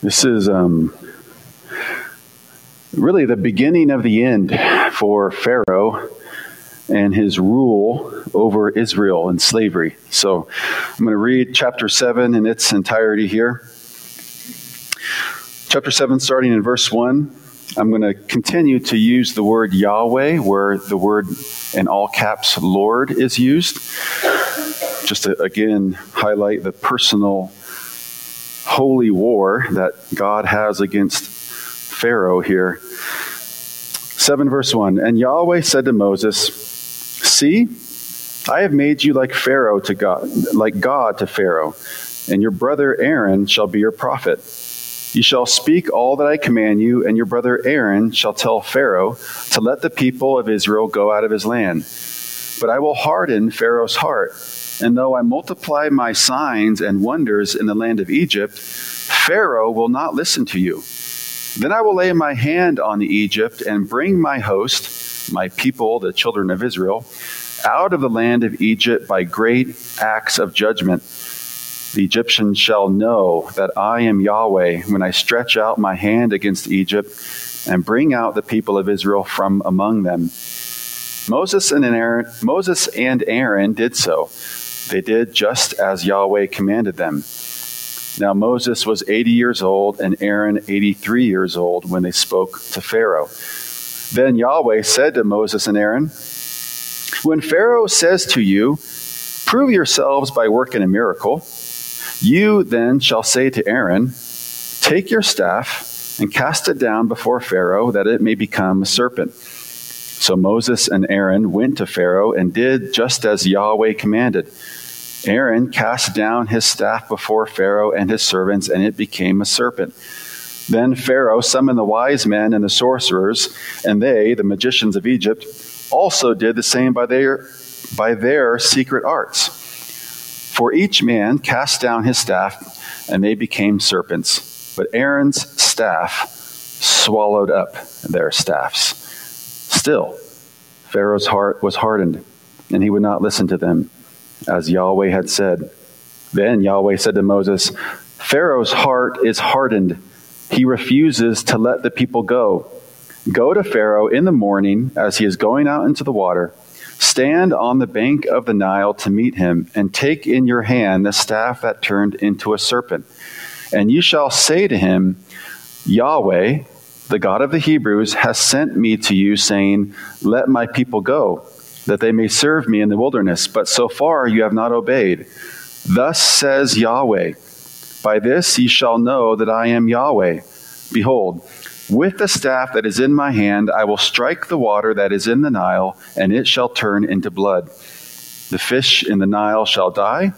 This is um, really the beginning of the end for Pharaoh and his rule over Israel and slavery. So I'm going to read chapter 7 in its entirety here. Chapter 7, starting in verse 1. I'm going to continue to use the word Yahweh where the word in all caps Lord is used. Just to again highlight the personal holy war that God has against Pharaoh here. 7 verse 1 And Yahweh said to Moses, See, I have made you like Pharaoh to God, like God to Pharaoh, and your brother Aaron shall be your prophet. You shall speak all that I command you, and your brother Aaron shall tell Pharaoh to let the people of Israel go out of his land. But I will harden Pharaoh's heart and though I multiply my signs and wonders in the land of Egypt, Pharaoh will not listen to you. Then I will lay my hand on Egypt and bring my host, my people, the children of Israel, out of the land of Egypt by great acts of judgment. The Egyptians shall know that I am Yahweh when I stretch out my hand against Egypt and bring out the people of Israel from among them. Moses and Aaron, Moses and Aaron did so. They did just as Yahweh commanded them. Now Moses was 80 years old and Aaron 83 years old when they spoke to Pharaoh. Then Yahweh said to Moses and Aaron, When Pharaoh says to you, Prove yourselves by working a miracle, you then shall say to Aaron, Take your staff and cast it down before Pharaoh, that it may become a serpent. So Moses and Aaron went to Pharaoh and did just as Yahweh commanded. Aaron cast down his staff before Pharaoh and his servants, and it became a serpent. Then Pharaoh summoned the wise men and the sorcerers, and they, the magicians of Egypt, also did the same by their, by their secret arts. For each man cast down his staff, and they became serpents. But Aaron's staff swallowed up their staffs. Still, Pharaoh's heart was hardened, and he would not listen to them as Yahweh had said. Then Yahweh said to Moses, Pharaoh's heart is hardened. He refuses to let the people go. Go to Pharaoh in the morning as he is going out into the water. Stand on the bank of the Nile to meet him, and take in your hand the staff that turned into a serpent. And you shall say to him, Yahweh, the God of the Hebrews, has sent me to you, saying, Let my people go that they may serve me in the wilderness. But so far you have not obeyed. Thus says Yahweh By this ye shall know that I am Yahweh. Behold, with the staff that is in my hand, I will strike the water that is in the Nile, and it shall turn into blood. The fish in the Nile shall die,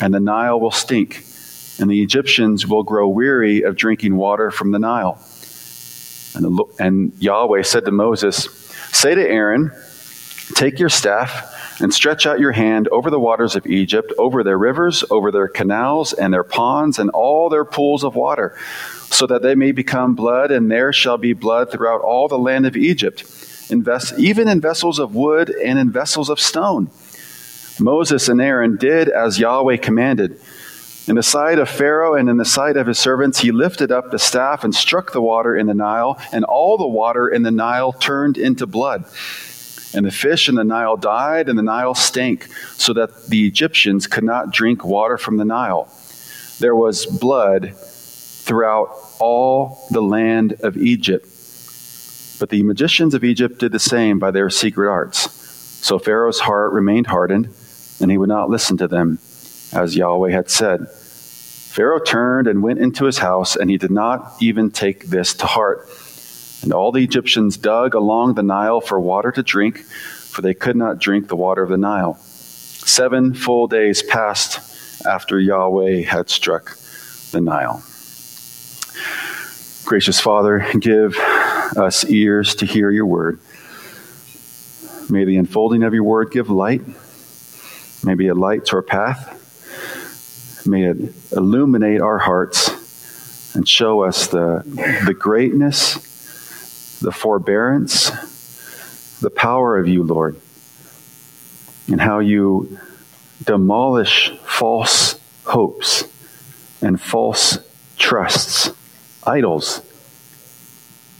and the Nile will stink, and the Egyptians will grow weary of drinking water from the Nile. And, and Yahweh said to Moses, Say to Aaron, Take your staff and stretch out your hand over the waters of Egypt, over their rivers, over their canals and their ponds, and all their pools of water, so that they may become blood, and there shall be blood throughout all the land of Egypt, Invest, even in vessels of wood and in vessels of stone. Moses and Aaron did as Yahweh commanded. In the sight of Pharaoh and in the sight of his servants, he lifted up the staff and struck the water in the Nile, and all the water in the Nile turned into blood. And the fish in the Nile died, and the Nile stank, so that the Egyptians could not drink water from the Nile. There was blood throughout all the land of Egypt. But the magicians of Egypt did the same by their secret arts. So Pharaoh's heart remained hardened, and he would not listen to them, as Yahweh had said. Pharaoh turned and went into his house, and he did not even take this to heart. And all the Egyptians dug along the Nile for water to drink, for they could not drink the water of the Nile. Seven full days passed after Yahweh had struck the Nile. Gracious Father, give us ears to hear your word. May the unfolding of your word give light. May be a light to our path. May it illuminate our hearts and show us the, the greatness the forbearance, the power of you, Lord, and how you demolish false hopes and false trusts idols,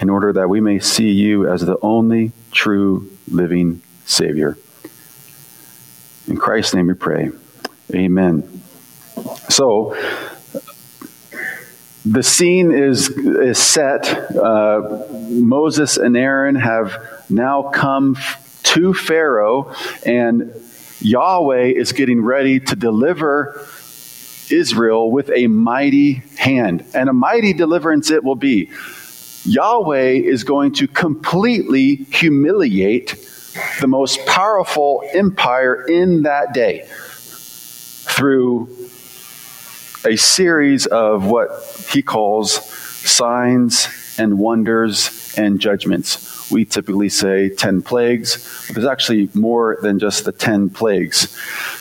in order that we may see you as the only true living Savior. In Christ's name we pray. Amen. So, the scene is, is set. Uh, Moses and Aaron have now come to Pharaoh, and Yahweh is getting ready to deliver Israel with a mighty hand. And a mighty deliverance it will be. Yahweh is going to completely humiliate the most powerful empire in that day through a series of what he calls signs and wonders and judgments. We typically say 10 plagues, but there's actually more than just the 10 plagues.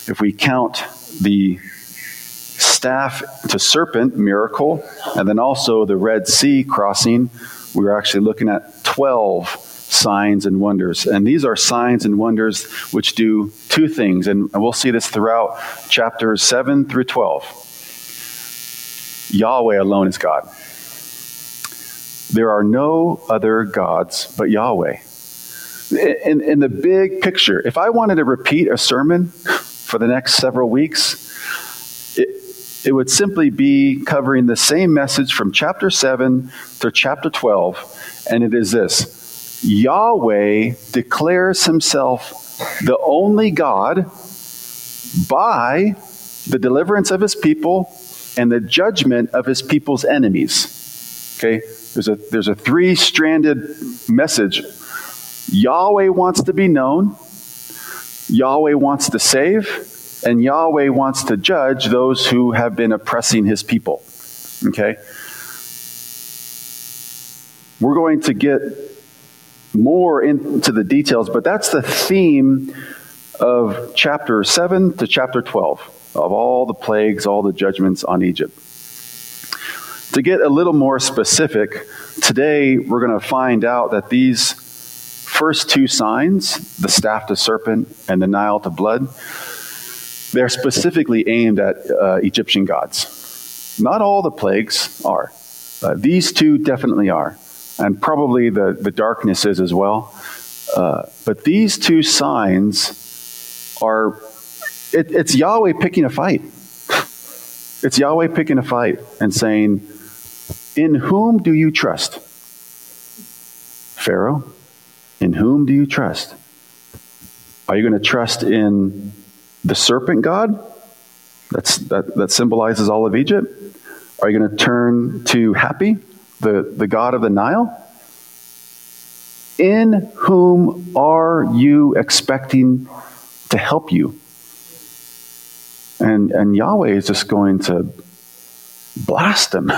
If we count the staff to serpent miracle, and then also the Red Sea crossing, we are actually looking at 12 signs and wonders. And these are signs and wonders which do two things, and we'll see this throughout chapters 7 through 12. Yahweh alone is God. There are no other gods but Yahweh. In, in the big picture, if I wanted to repeat a sermon for the next several weeks, it would simply be covering the same message from chapter 7 to chapter 12, and it is this Yahweh declares himself the only God by the deliverance of his people and the judgment of his people's enemies. Okay? There's a, there's a three stranded message. Yahweh wants to be known, Yahweh wants to save, and Yahweh wants to judge those who have been oppressing his people. Okay? We're going to get more into the details, but that's the theme of chapter 7 to chapter 12 of all the plagues, all the judgments on Egypt. To get a little more specific, today we're going to find out that these first two signs, the staff to serpent and the Nile to blood, they're specifically aimed at uh, Egyptian gods. Not all the plagues are. Uh, these two definitely are, and probably the, the darkness is as well. Uh, but these two signs are, it, it's Yahweh picking a fight. It's Yahweh picking a fight and saying, In whom do you trust? Pharaoh, in whom do you trust? Are you going to trust in the serpent god that's, that, that symbolizes all of Egypt? Are you going to turn to Hapi, the, the god of the Nile? In whom are you expecting to help you? And, and Yahweh is just going to blast them,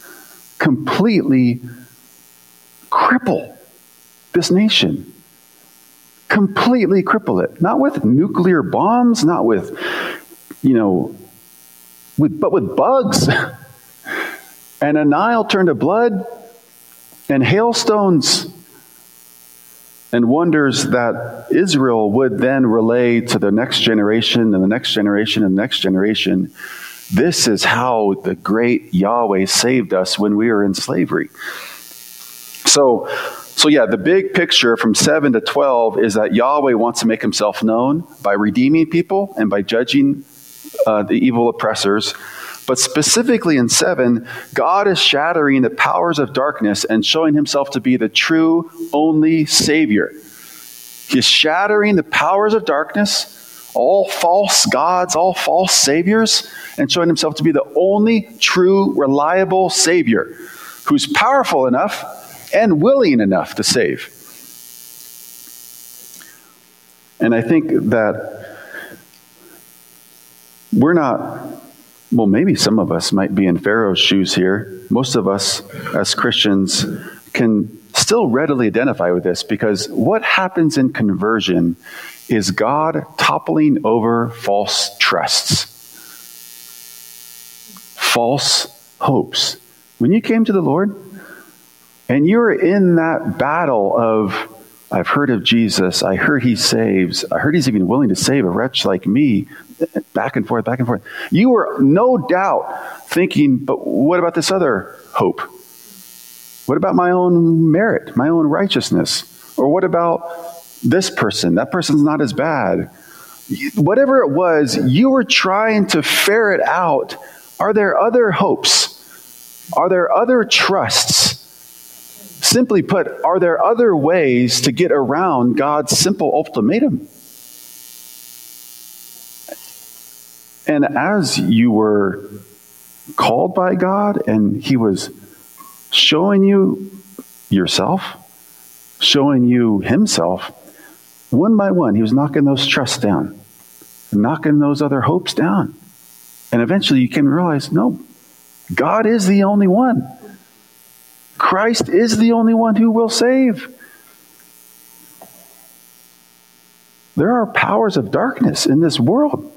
completely cripple this nation completely cripple it. Not with nuclear bombs, not with, you know, with, but with bugs. and a Nile turned to blood and hailstones and wonders that Israel would then relay to the next generation and the next generation and the next generation. This is how the great Yahweh saved us when we were in slavery. So, so, yeah, the big picture from 7 to 12 is that Yahweh wants to make himself known by redeeming people and by judging uh, the evil oppressors. But specifically in 7, God is shattering the powers of darkness and showing himself to be the true, only Savior. He is shattering the powers of darkness, all false gods, all false saviors, and showing himself to be the only true, reliable Savior who's powerful enough and willing enough to save. And I think that we're not, well, maybe some of us might be in Pharaoh's shoes here. Most of us as Christians can still readily identify with this because what happens in conversion is God toppling over false trusts, false hopes. When you came to the Lord, and you're in that battle of, I've heard of Jesus. I heard he saves. I heard he's even willing to save a wretch like me. Back and forth, back and forth. You were no doubt thinking, but what about this other hope? What about my own merit, my own righteousness? Or what about this person? That person's not as bad. Whatever it was, you were trying to ferret out are there other hopes? Are there other trusts? Simply put, are there other ways to get around God's simple ultimatum? And as you were called by God and He was showing you yourself, showing you Himself, one by one, He was knocking those trusts down, knocking those other hopes down. And eventually you can realize no, God is the only one. Christ is the only one who will save. There are powers of darkness in this world.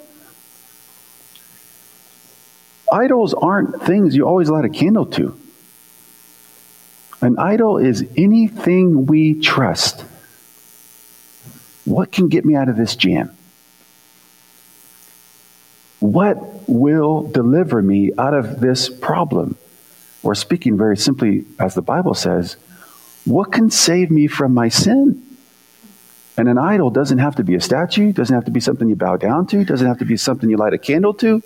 Idols aren't things you always light a candle to. An idol is anything we trust. What can get me out of this jam? What will deliver me out of this problem? Or speaking very simply, as the Bible says, what can save me from my sin? And an idol doesn't have to be a statue, doesn't have to be something you bow down to, doesn't have to be something you light a candle to.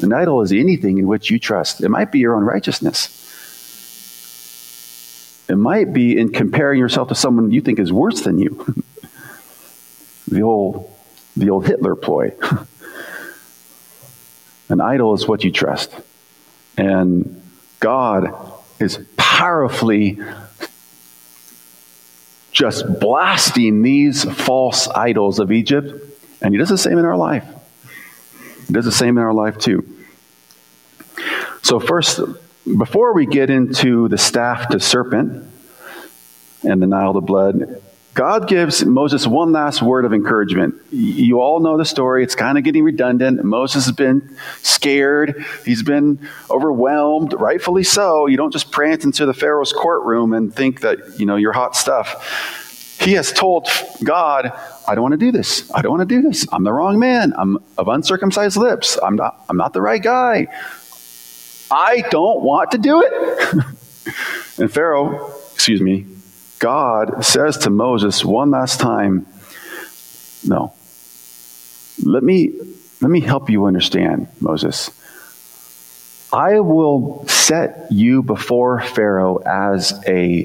An idol is anything in which you trust. It might be your own righteousness. It might be in comparing yourself to someone you think is worse than you. the old the old Hitler ploy. An idol is what you trust. And God is powerfully just blasting these false idols of Egypt. And He does the same in our life. He does the same in our life too. So, first, before we get into the staff to serpent and the Nile to blood, God gives Moses one last word of encouragement. You all know the story. It's kind of getting redundant. Moses has been scared. He's been overwhelmed, rightfully so. You don't just prance into the Pharaoh's courtroom and think that, you know, you're hot stuff. He has told God, I don't want to do this. I don't want to do this. I'm the wrong man. I'm of uncircumcised lips. I'm not, I'm not the right guy. I don't want to do it. and Pharaoh, excuse me, God says to Moses one last time, No. Let me, let me help you understand, Moses. I will set you before Pharaoh as a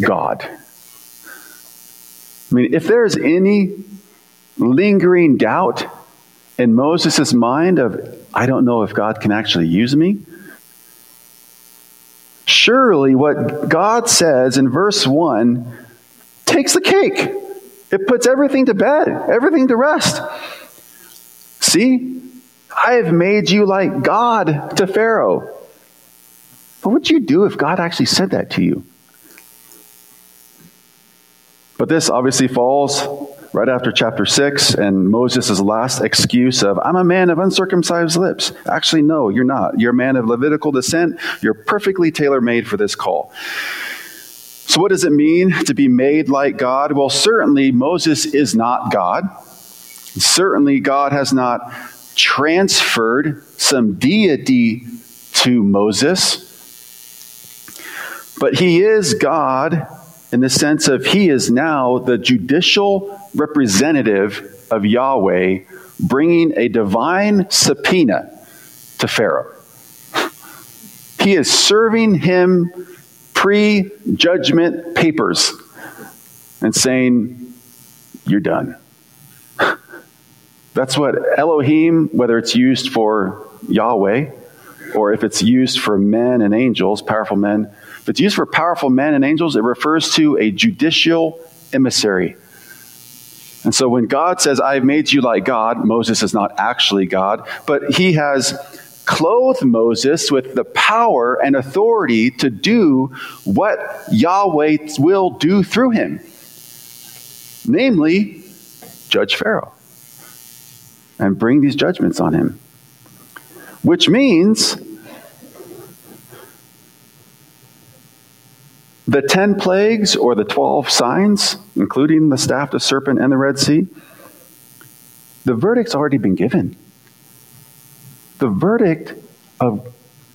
God. I mean, if there's any lingering doubt in Moses' mind of, I don't know if God can actually use me, Surely, what God says in verse 1 takes the cake. It puts everything to bed, everything to rest. See, I have made you like God to Pharaoh. What would you do if God actually said that to you? But this obviously falls right after chapter 6 and Moses' last excuse of, I'm a man of uncircumcised lips. Actually, no, you're not. You're a man of Levitical descent. You're perfectly tailor made for this call. So, what does it mean to be made like God? Well, certainly Moses is not God. Certainly, God has not transferred some deity to Moses. But he is God in the sense of he is now the judicial representative of Yahweh bringing a divine subpoena to Pharaoh. He is serving him pre judgment papers and saying, You're done. That's what Elohim, whether it's used for Yahweh or if it's used for men and angels, powerful men, if it's used for powerful men and angels, it refers to a judicial emissary. And so when God says, I have made you like God, Moses is not actually God, but he has clothed Moses with the power and authority to do what Yahweh will do through him. Namely, judge Pharaoh and bring these judgments on him. Which means The 10 plagues or the 12 signs, including the staff, the serpent, and the Red Sea, the verdict's already been given. The verdict of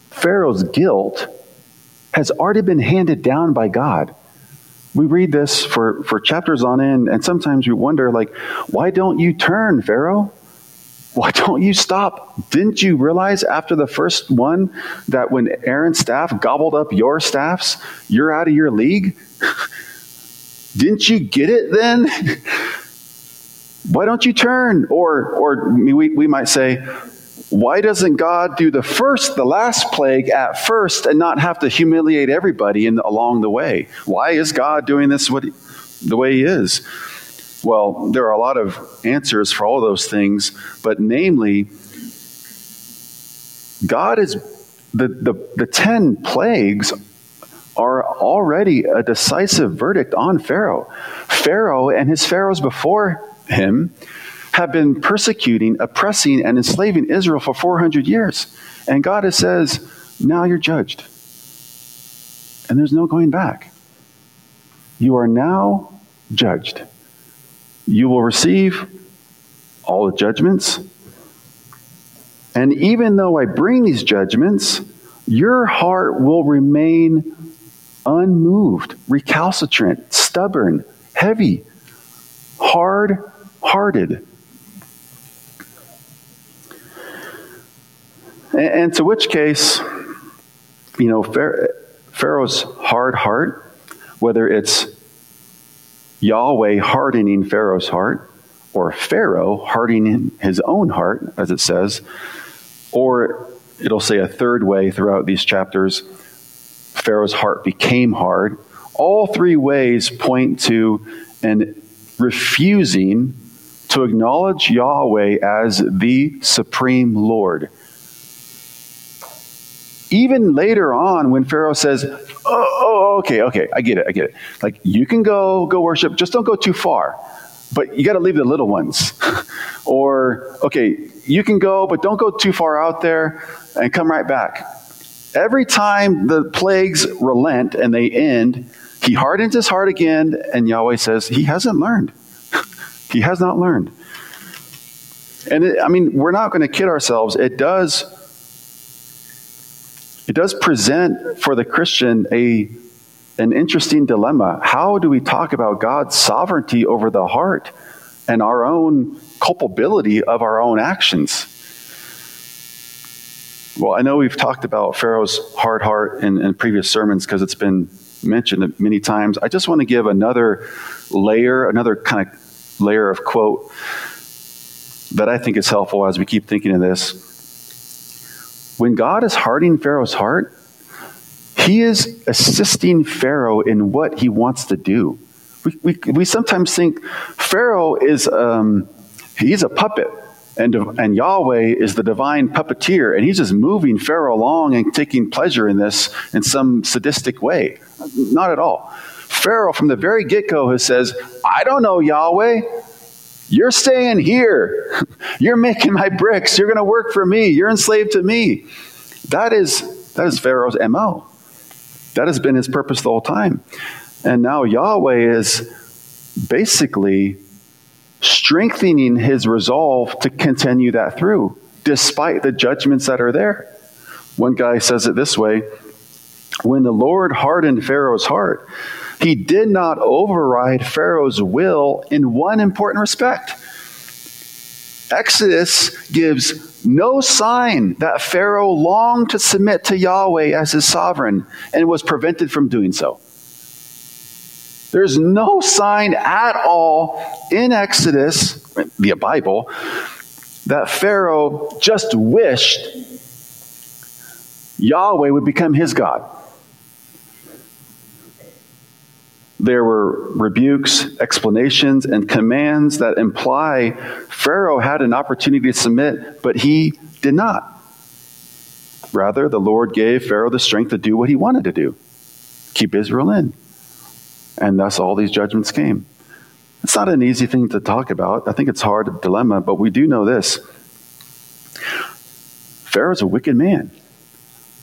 Pharaoh's guilt has already been handed down by God. We read this for, for chapters on end, and sometimes we wonder, like, why don't you turn, Pharaoh? Why don't you stop? Didn't you realize after the first one that when Aaron's staff gobbled up your staffs, you're out of your league? Didn't you get it then? Why don't you turn? Or, or we, we might say, why doesn't God do the first, the last plague at first and not have to humiliate everybody in, along the way? Why is God doing this what, the way He is? Well, there are a lot of answers for all those things, but namely, God is the, the, the 10 plagues are already a decisive verdict on Pharaoh. Pharaoh and his pharaohs before him have been persecuting, oppressing, and enslaving Israel for 400 years. And God says, now you're judged. And there's no going back. You are now judged. You will receive all the judgments. And even though I bring these judgments, your heart will remain unmoved, recalcitrant, stubborn, heavy, hard hearted. And, to which case, you know, Pharaoh's hard heart, whether it's Yahweh hardening Pharaoh's heart, or Pharaoh hardening his own heart, as it says, or it'll say a third way throughout these chapters Pharaoh's heart became hard. All three ways point to an refusing to acknowledge Yahweh as the supreme Lord. Even later on, when Pharaoh says, oh, oh, oh, okay, okay, I get it, I get it. Like, you can go, go worship, just don't go too far. But you got to leave the little ones. or, okay, you can go, but don't go too far out there and come right back. Every time the plagues relent and they end, he hardens his heart again, and Yahweh says, He hasn't learned. he has not learned. And it, I mean, we're not going to kid ourselves. It does. It does present for the Christian a an interesting dilemma. How do we talk about God's sovereignty over the heart and our own culpability of our own actions? Well, I know we've talked about Pharaoh's hard heart in, in previous sermons because it's been mentioned many times. I just want to give another layer, another kind of layer of quote that I think is helpful as we keep thinking of this. When God is hardening Pharaoh's heart, he is assisting Pharaoh in what he wants to do. We, we, we sometimes think Pharaoh is um, he's a puppet and, and Yahweh is the divine puppeteer, and he's just moving Pharaoh along and taking pleasure in this in some sadistic way. Not at all. Pharaoh, from the very get go, says, I don't know Yahweh. You're staying here. You're making my bricks. You're going to work for me. You're enslaved to me. That is, that is Pharaoh's MO. That has been his purpose the whole time. And now Yahweh is basically strengthening his resolve to continue that through, despite the judgments that are there. One guy says it this way When the Lord hardened Pharaoh's heart, he did not override Pharaoh's will in one important respect. Exodus gives no sign that Pharaoh longed to submit to Yahweh as his sovereign and was prevented from doing so. There's no sign at all in Exodus, the Bible, that Pharaoh just wished Yahweh would become his God. There were rebukes, explanations, and commands that imply Pharaoh had an opportunity to submit, but he did not. Rather, the Lord gave Pharaoh the strength to do what he wanted to do keep Israel in. And thus all these judgments came. It's not an easy thing to talk about. I think it's hard, dilemma, but we do know this. Pharaoh's a wicked man.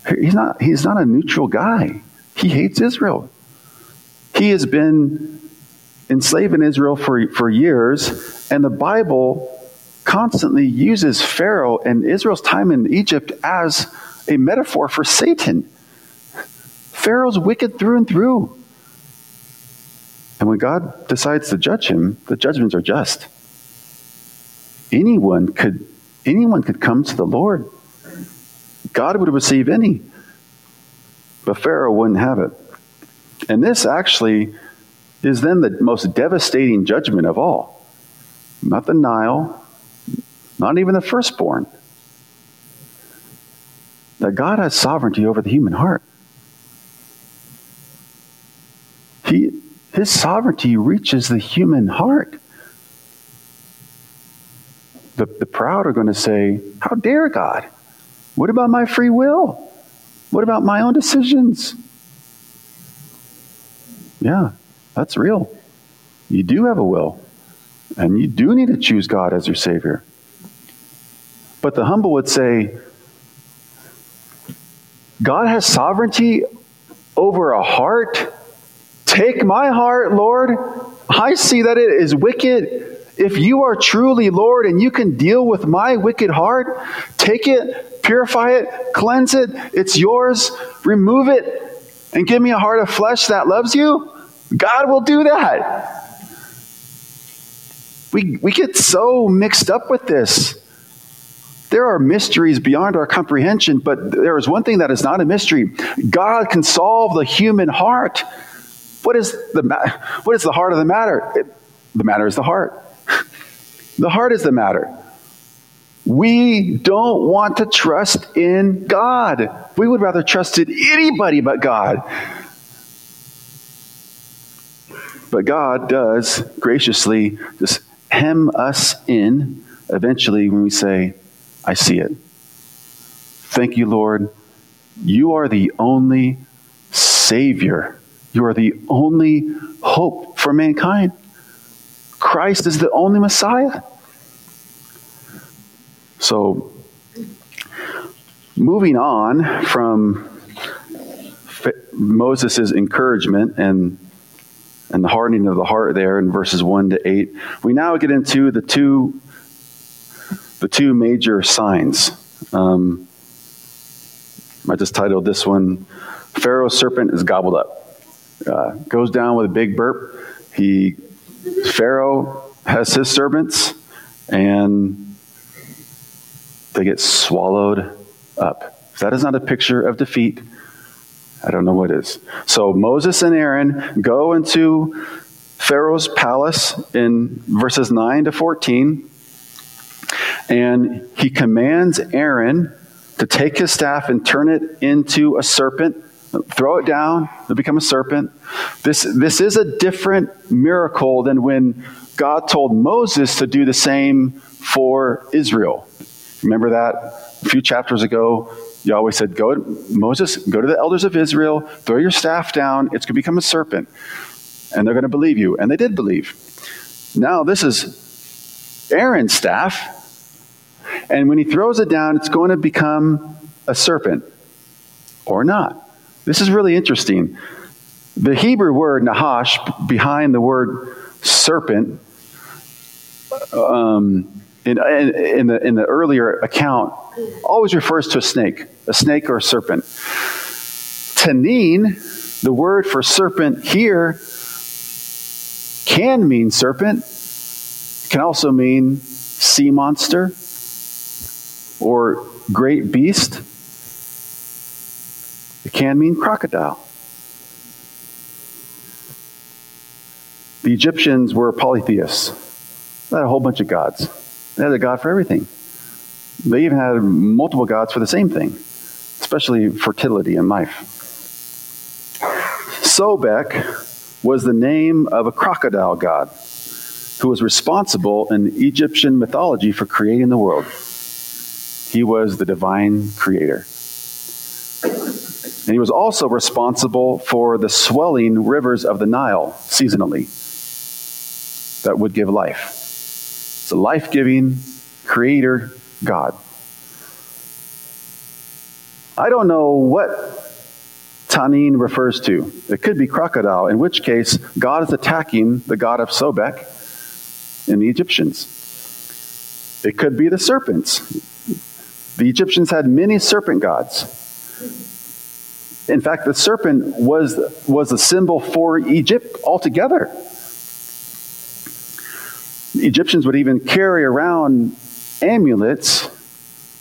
He's not, he's not a neutral guy. He hates Israel. He has been enslaving Israel for, for years, and the Bible constantly uses Pharaoh and Israel's time in Egypt as a metaphor for Satan. Pharaoh's wicked through and through. And when God decides to judge him, the judgments are just. Anyone could anyone could come to the Lord. God would receive any. But Pharaoh wouldn't have it. And this actually is then the most devastating judgment of all. Not the Nile, not even the firstborn. That God has sovereignty over the human heart. He, his sovereignty reaches the human heart. The, the proud are going to say, How dare God? What about my free will? What about my own decisions? Yeah, that's real. You do have a will, and you do need to choose God as your Savior. But the humble would say, God has sovereignty over a heart. Take my heart, Lord. I see that it is wicked. If you are truly Lord and you can deal with my wicked heart, take it, purify it, cleanse it. It's yours. Remove it and give me a heart of flesh that loves you. God will do that. We, we get so mixed up with this. There are mysteries beyond our comprehension, but there is one thing that is not a mystery. God can solve the human heart. What is the, what is the heart of the matter? It, the matter is the heart. The heart is the matter. We don't want to trust in God. We would rather trust in anybody but God. But God does graciously just hem us in eventually when we say, I see it. Thank you, Lord. You are the only Savior. You are the only hope for mankind. Christ is the only Messiah. So, moving on from Moses' encouragement and and the hardening of the heart there in verses 1 to 8. We now get into the two, the two major signs. Um, I just titled this one, Pharaoh's serpent is gobbled up. Uh, goes down with a big burp. He, Pharaoh has his servants, and they get swallowed up. If that is not a picture of defeat. I don't know what is. So Moses and Aaron go into Pharaoh's palace in verses 9 to 14, and he commands Aaron to take his staff and turn it into a serpent, throw it down, to become a serpent. This, this is a different miracle than when God told Moses to do the same for Israel. Remember that a few chapters ago? Yahweh said, Go, Moses, go to the elders of Israel, throw your staff down, it's going to become a serpent, and they're going to believe you. And they did believe. Now, this is Aaron's staff, and when he throws it down, it's going to become a serpent or not. This is really interesting. The Hebrew word nahash behind the word serpent um, in, in, the, in the earlier account always refers to a snake, a snake or a serpent. Tanin, the word for serpent here, can mean serpent, it can also mean sea monster or great beast. It can mean crocodile. The Egyptians were polytheists. They had a whole bunch of gods. They had a god for everything. They even had multiple gods for the same thing, especially fertility and life. Sobek was the name of a crocodile god who was responsible in Egyptian mythology for creating the world. He was the divine creator. And he was also responsible for the swelling rivers of the Nile seasonally that would give life. A life giving creator God. I don't know what Tanin refers to. It could be crocodile, in which case God is attacking the god of Sobek and the Egyptians. It could be the serpents. The Egyptians had many serpent gods. In fact, the serpent was, was a symbol for Egypt altogether. Egyptians would even carry around amulets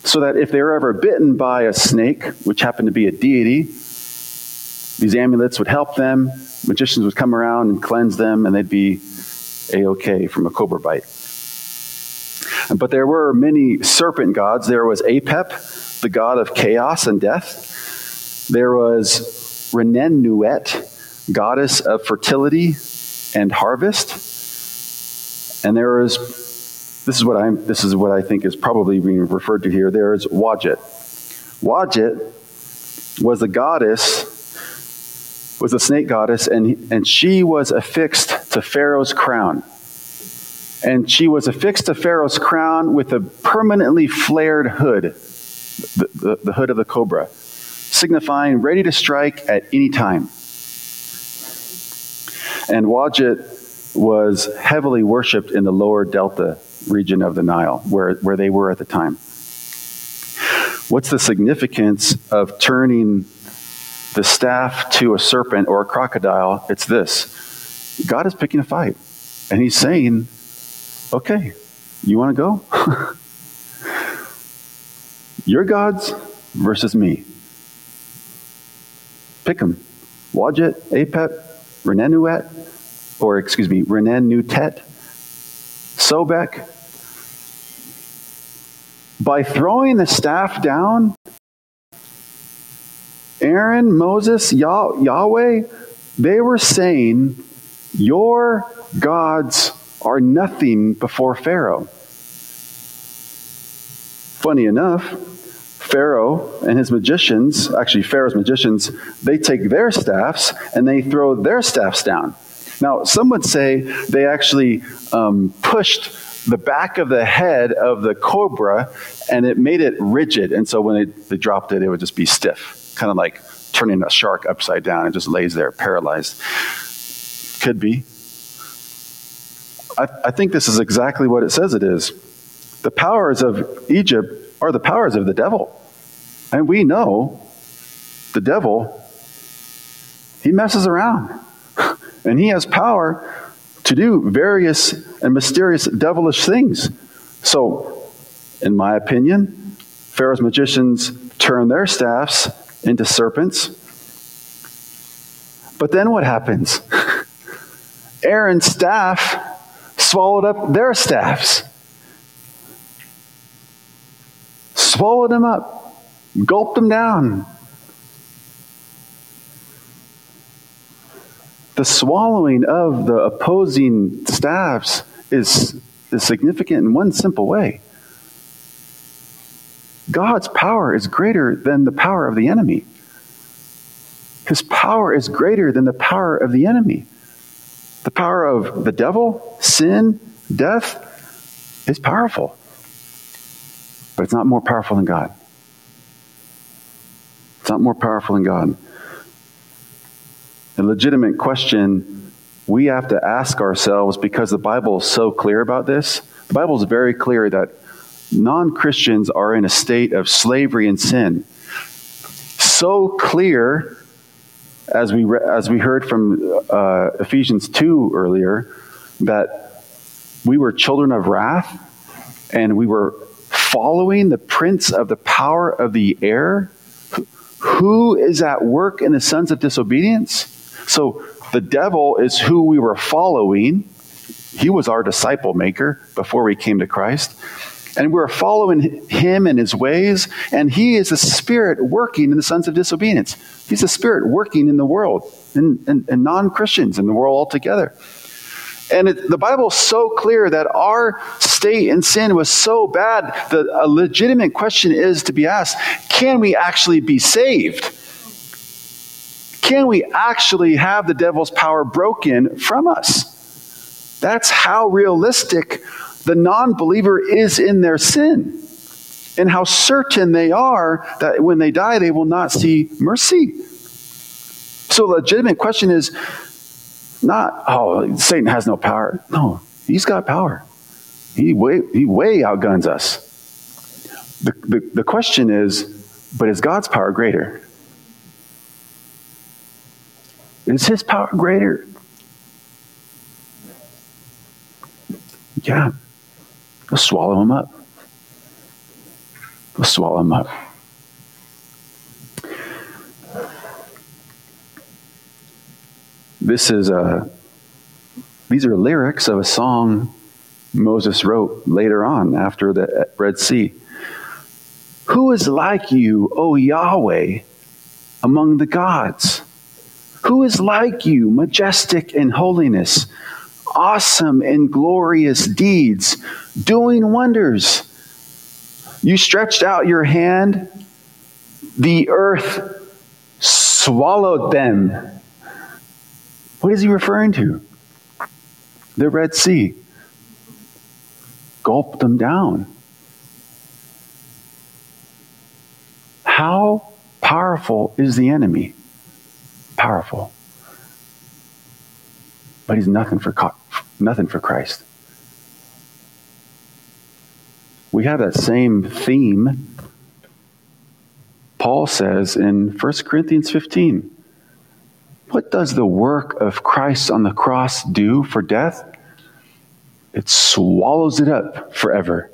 so that if they were ever bitten by a snake, which happened to be a deity, these amulets would help them. Magicians would come around and cleanse them, and they'd be a okay from a cobra bite. But there were many serpent gods. There was Apep, the god of chaos and death. There was Renenuet, goddess of fertility and harvest. And there was this is what I this is what I think is probably being referred to here. There is Wadjet. Wadjet was the goddess was a snake goddess, and, and she was affixed to Pharaoh's crown. And she was affixed to Pharaoh's crown with a permanently flared hood, the, the, the hood of the cobra, signifying ready to strike at any time. And Wadjet was heavily worshipped in the lower delta region of the Nile, where, where they were at the time. What's the significance of turning the staff to a serpent or a crocodile, it's this God is picking a fight. And He's saying, okay, you want to go? Your gods versus me. Pick them. Wadjet, Apep, Renenuet, or excuse me, Renenutet, Sobek. By throwing the staff down, Aaron, Moses, Yah- Yahweh, they were saying, Your gods are nothing before Pharaoh. Funny enough, Pharaoh and his magicians, actually, Pharaoh's magicians, they take their staffs and they throw their staffs down. Now, some would say they actually um, pushed the back of the head of the cobra and it made it rigid. And so when they, they dropped it, it would just be stiff kind of like turning a shark upside down and just lays there paralyzed. Could be. I, I think this is exactly what it says it is. The powers of Egypt are the powers of the devil. And we know the devil, he messes around. And he has power to do various and mysterious devilish things. So, in my opinion, Pharaoh's magicians turn their staffs into serpents. But then what happens? Aaron's staff swallowed up their staffs. Swallowed them up, gulped them down. The swallowing of the opposing staffs is, is significant in one simple way. God's power is greater than the power of the enemy. His power is greater than the power of the enemy. The power of the devil, sin, death is powerful. But it's not more powerful than God. It's not more powerful than God. A legitimate question we have to ask ourselves because the Bible is so clear about this. The Bible is very clear that non Christians are in a state of slavery and sin. So clear, as we, re- as we heard from uh, Ephesians 2 earlier, that we were children of wrath and we were following the prince of the power of the air. Who is at work in the sons of disobedience? So the devil is who we were following. He was our disciple maker before we came to Christ and we're following him and his ways, and he is a spirit working in the sons of disobedience. He's a spirit working in the world, and, and, and non Christians in the world altogether. And it, the Bible is so clear that our state in sin was so bad that a legitimate question is to be asked can we actually be saved? Can we actually have the devil's power broken from us? That's how realistic the non believer is in their sin and how certain they are that when they die, they will not see mercy. So, the legitimate question is not, oh, Satan has no power. No, he's got power. He way, he way outguns us. The, the, the question is, but is God's power greater? Is his power greater? Yeah. Let's swallow him up. Let's swallow him up. This is a, these are lyrics of a song Moses wrote later on after the Red Sea. Who is like you, O Yahweh, among the gods? Who is like you, majestic in holiness, awesome in glorious deeds, doing wonders? You stretched out your hand, the earth swallowed them. What is he referring to? The Red Sea gulped them down. How powerful is the enemy? Powerful. But he's nothing for, nothing for Christ. We have that same theme. Paul says in 1 Corinthians 15 What does the work of Christ on the cross do for death? It swallows it up forever.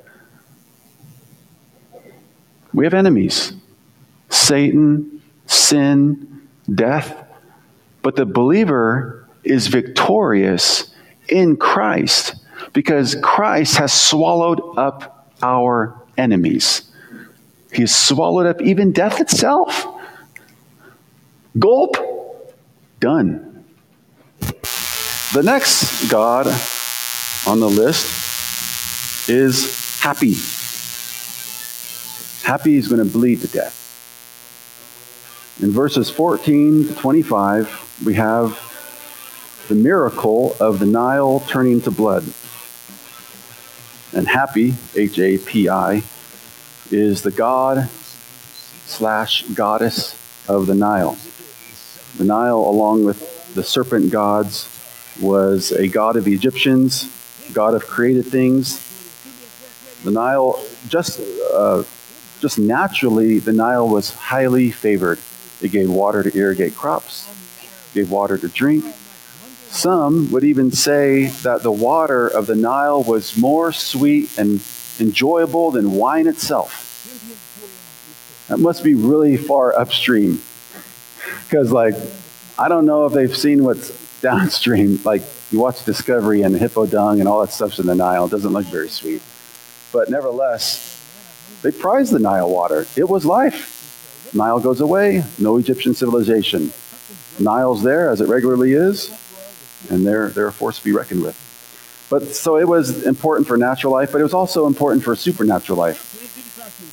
We have enemies Satan, sin, death. But the believer is victorious in Christ because Christ has swallowed up our enemies. He has swallowed up even death itself. Gulp, done. The next God on the list is Hapi. Hapi is going to bleed to death. In verses 14 to 25, we have the miracle of the Nile turning to blood. And Hapi, H A P I, is the god slash goddess of the Nile. The Nile, along with the serpent gods, was a god of the Egyptians, God of created things. The Nile, just, uh, just naturally, the Nile was highly favored. It gave water to irrigate crops, gave water to drink. Some would even say that the water of the Nile was more sweet and enjoyable than wine itself. That must be really far upstream. Because, like, I don't know if they've seen what's downstream. Like, you watch Discovery and hippo dung and all that stuff's in the Nile. It doesn't look very sweet. But nevertheless, they prized the Nile water. It was life. Nile goes away, no Egyptian civilization. Nile's there as it regularly is, and they're, they're a force to be reckoned with. But so it was important for natural life, but it was also important for supernatural life.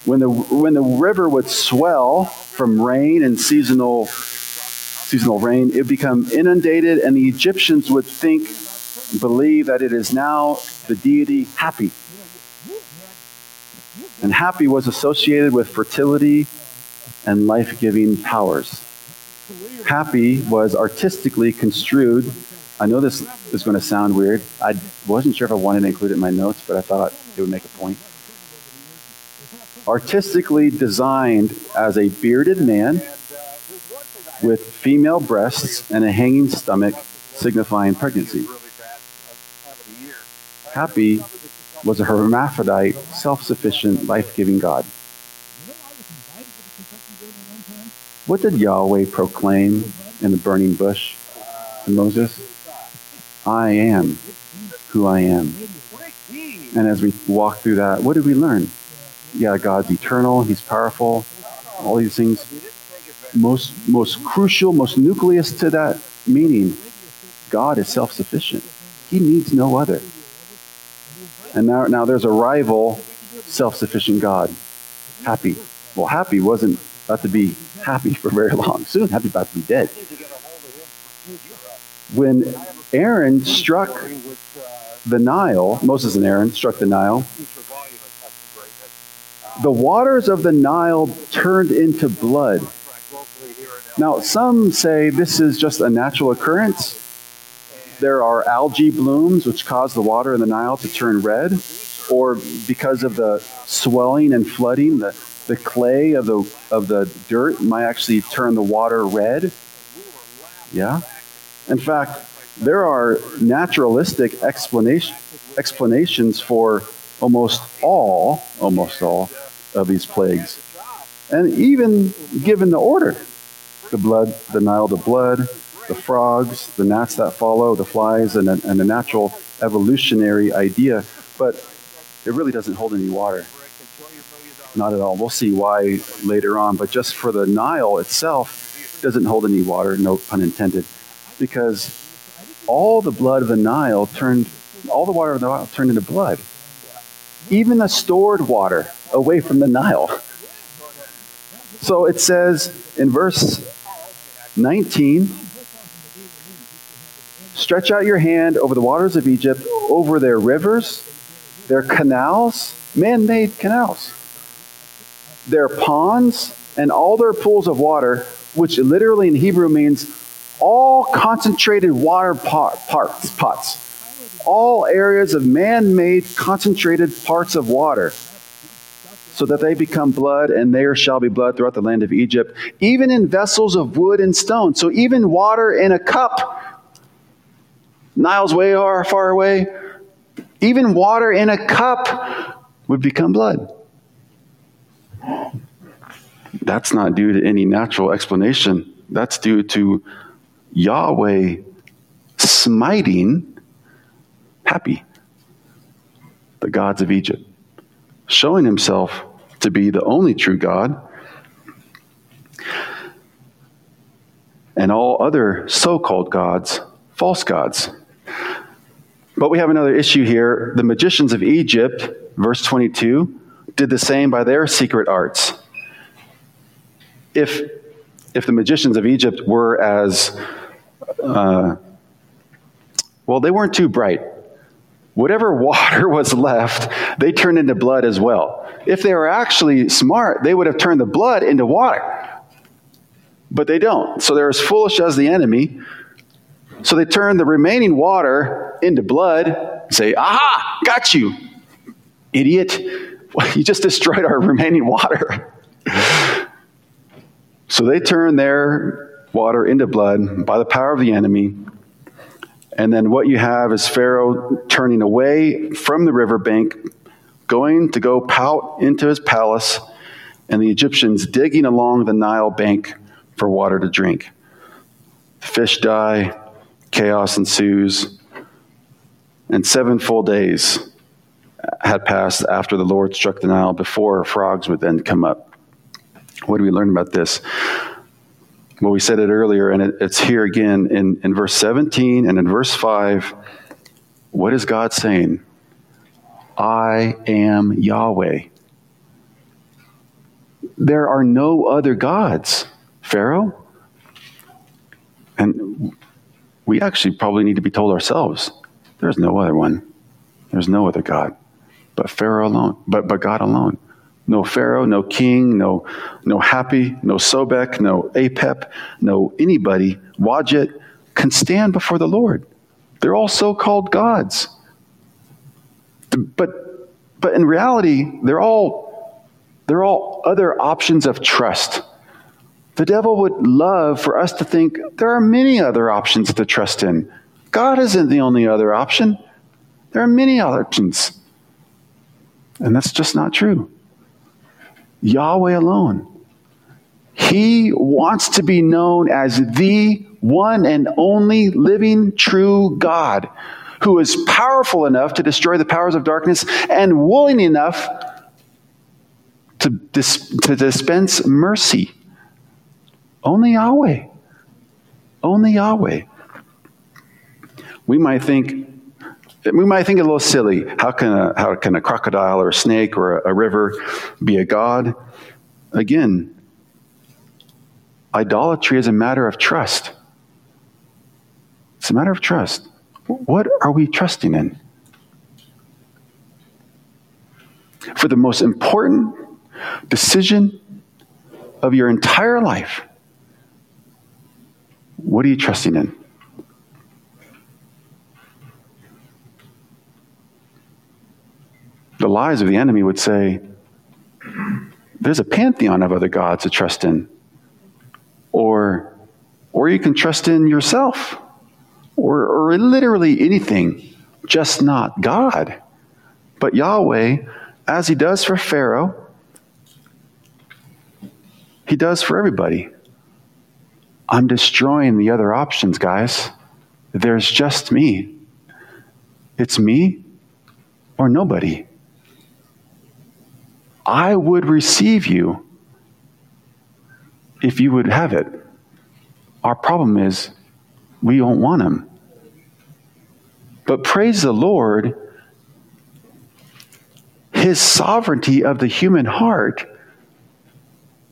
When the, when the river would swell from rain and seasonal seasonal rain, it would become inundated, and the Egyptians would think, believe that it is now the deity Hapi. And Hapi was associated with fertility and life giving powers. Hapi was artistically construed. I know this is going to sound weird. I wasn't sure if I wanted to include it in my notes, but I thought it would make a point. Artistically designed as a bearded man with female breasts and a hanging stomach signifying pregnancy. Hapi was a hermaphrodite, self sufficient, life giving God. What did Yahweh proclaim in the burning bush to Moses? I am who I am. And as we walk through that, what did we learn? Yeah, God's eternal, He's powerful, all these things most, most crucial, most nucleus to that meaning, God is self sufficient. He needs no other. And now, now there's a rival self sufficient God, Hapi. Well, Hapi wasn't about to be happy for very long. Soon, Hapi about to be dead. When Aaron struck the Nile, Moses and Aaron struck the Nile, the waters of the Nile turned into blood now, some say this is just a natural occurrence. There are algae blooms which cause the water in the Nile to turn red, or because of the swelling and flooding, the, the clay of the, of the dirt might actually turn the water red. Yeah? In fact, there are naturalistic explanation, explanations for almost all, almost all of these plagues. And even given the order the blood, the Nile, the blood, the frogs, the gnats that follow, the flies, and, and the natural evolutionary idea. But it really doesn't hold any water. Not at all. We'll see why later on. But just for the Nile itself, it doesn't hold any water, no pun intended. Because all the blood of the Nile turned, all the water of the Nile turned into blood. Even the stored water away from the Nile. So it says in verse 19 Stretch out your hand over the waters of Egypt, over their rivers, their canals, man made canals, their ponds, and all their pools of water, which literally in Hebrew means all concentrated water parts, pots, all areas of man made concentrated parts of water, so that they become blood, and there shall be blood throughout the land of Egypt, even in vessels of wood and stone. So even water in a cup, Nile's way far, far away, even water in a cup would become blood. That's not due to any natural explanation. That's due to Yahweh smiting Hapi the gods of Egypt, showing himself to be the only true God. And all other so called gods, false gods. But we have another issue here. The magicians of Egypt, verse 22, did the same by their secret arts. If, if the magicians of Egypt were as uh, well, they weren't too bright. Whatever water was left, they turned into blood as well. If they were actually smart, they would have turned the blood into water. But they don't. So they're as foolish as the enemy. So they turn the remaining water into blood, say, Aha, got you, idiot. You just destroyed our remaining water. so they turn their water into blood by the power of the enemy. And then what you have is Pharaoh turning away from the riverbank, going to go pout into his palace, and the Egyptians digging along the Nile bank for water to drink. fish die, chaos ensues, and seven full days had passed after the Lord struck the Nile before frogs would then come up. What do we learn about this? Well, we said it earlier, and it, it's here again in, in verse 17 and in verse 5. What is God saying? I am Yahweh. There are no other gods, Pharaoh. And we actually probably need to be told ourselves there's no other one. There's no other God but Pharaoh alone, but, but God alone. No Pharaoh, no king, no, no Hapi, no Sobek, no Apep, no anybody, Wadjet, can stand before the Lord. They're all so called gods. But, but in reality, they're all, they're all other options of trust. The devil would love for us to think there are many other options to trust in. God isn't the only other option. There are many other options. And that's just not true. Yahweh alone. He wants to be known as the one and only living true God who is powerful enough to destroy the powers of darkness and willing enough to, to dispense mercy. Only Yahweh. Only Yahweh. We might think we might think a little silly. How can a, how can a crocodile or a snake or a, a river be a god? Again, idolatry is a matter of trust. It's a matter of trust. What are we trusting in? For the most important decision of your entire life, what are you trusting in? The lies of the enemy would say, there's a pantheon of other gods to trust in. Or, or you can trust in yourself. or, or literally anything, just not God. But Yahweh, as he does for Pharaoh, he does for everybody. I'm destroying the other options, guys. There's just me. It's me or nobody. I would receive you if you would have it. Our problem is we don't want him. But praise the Lord, his sovereignty of the human heart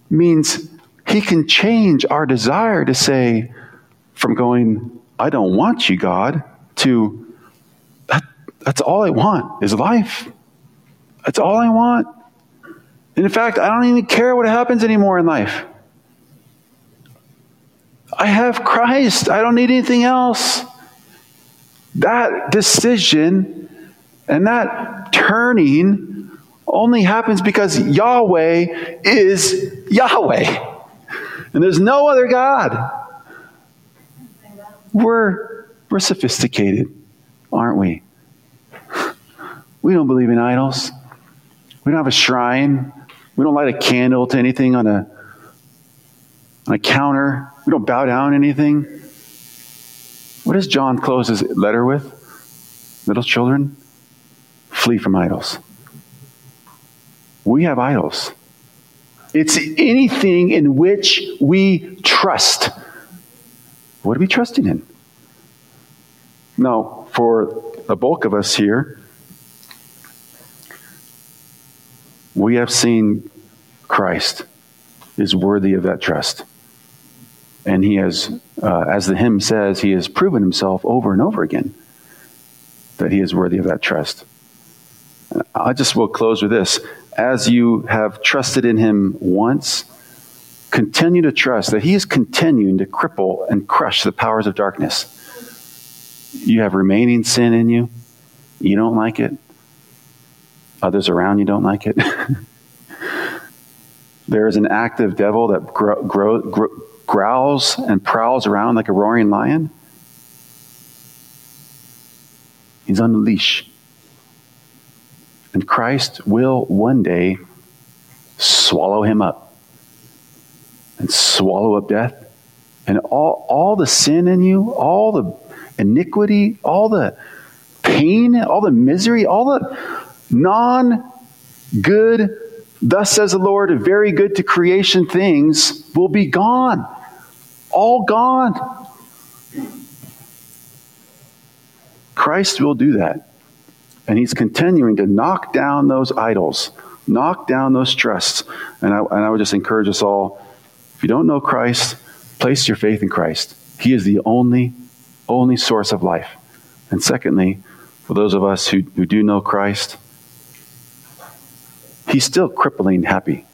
means he can change our desire to say, from going, I don't want you, God, to that, that's all I want is life. That's all I want. In fact, I don't even care what happens anymore in life. I have Christ. I don't need anything else. That decision and that turning only happens because Yahweh is Yahweh. And there's no other God. We're, we're sophisticated, aren't we? We don't believe in idols. We don't have a shrine. We don't light a candle to anything on a, on a counter. We don't bow down anything. What does John close his letter with? Little children, flee from idols. We have idols. It's anything in which we trust. What are we trusting in? Now, for the bulk of us here, we have seen Christ is worthy of that trust. And he has, uh, as the hymn says, he has proven himself over and over again that he is worthy of that trust. I just will close with this. As you have trusted in him once, continue to trust that he is continuing to cripple and crush the powers of darkness. You have remaining sin in you. You don't like it. Others around you don't like it. there is an active devil that grow, grow, grow, growls and prowls around like a roaring lion. He's on the leash. And Christ will one day swallow him up and swallow up death. And all, all the sin in you, all the iniquity, all the pain, all the misery, all the non good, thus says the Lord, very good to creation things will be gone all gone. Christ will do that. And he's continuing to knock down those idols, knock down those trusts. And I, and I would just encourage us all if you don't know Christ, place your faith in Christ. He is the only, only source of life. And secondly, for those of us who, who do know Christ, he's still crippling Hapi.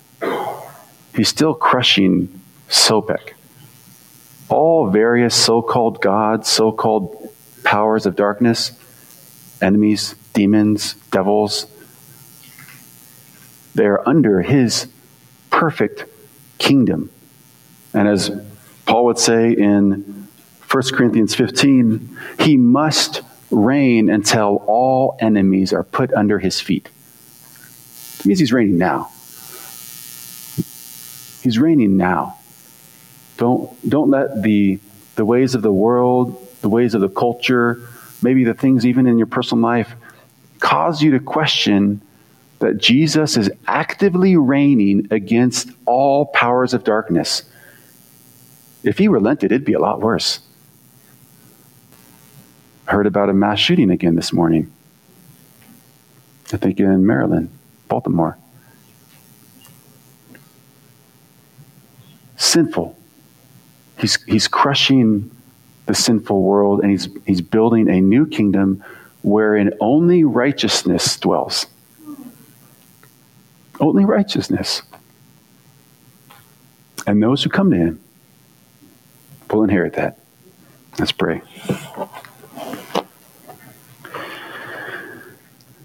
He's still crushing Sobek all various so called gods, so called powers of darkness, enemies, demons, devils, they're under his perfect kingdom. And as Paul would say in 1 Corinthians 15, he must reign until all enemies are put under his feet. It means he's reigning now. He's reigning now. Don't, don't let the, the ways of the world, the ways of the culture, maybe the things even in your personal life cause you to question that Jesus is actively reigning against all powers of darkness. If he relented, it'd be a lot worse. I heard about a mass shooting again this morning. I think in Maryland, Baltimore. Sinful. He's, he's crushing the sinful world and he's, he's building a new kingdom wherein only righteousness dwells. Only righteousness. And those who come to him will inherit that. Let's pray.